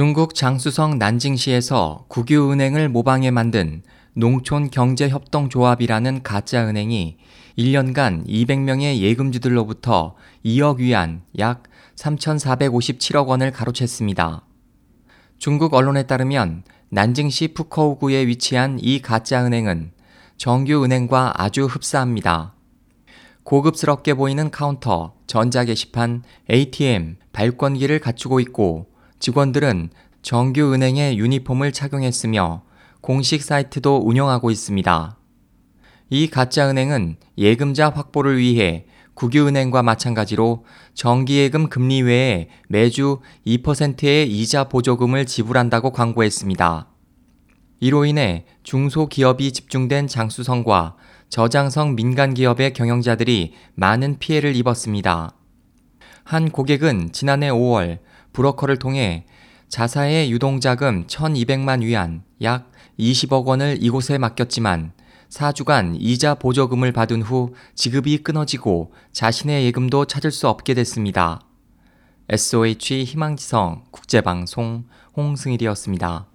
중국 장수성 난징시에서 국유은행을 모방해 만든 농촌경제협동조합이라는 가짜은행이 1년간 200명의 예금주들로부터 2억 위안 약 3,457억 원을 가로챘습니다. 중국 언론에 따르면 난징시 푸커우구에 위치한 이 가짜은행은 정규은행과 아주 흡사합니다. 고급스럽게 보이는 카운터, 전자 게시판, ATM, 발권기를 갖추고 있고 직원들은 정규 은행의 유니폼을 착용했으며 공식 사이트도 운영하고 있습니다. 이 가짜 은행은 예금자 확보를 위해 국유은행과 마찬가지로 정기예금 금리 외에 매주 2%의 이자 보조금을 지불한다고 광고했습니다. 이로 인해 중소기업이 집중된 장수성과 저장성 민간기업의 경영자들이 많은 피해를 입었습니다. 한 고객은 지난해 5월 브로커를 통해 자사의 유동자금 1200만 위안 약 20억 원을 이곳에 맡겼지만 4주간 이자 보조금을 받은 후 지급이 끊어지고 자신의 예금도 찾을 수 없게 됐습니다. SOH 희망지성 국제방송 홍승일이었습니다.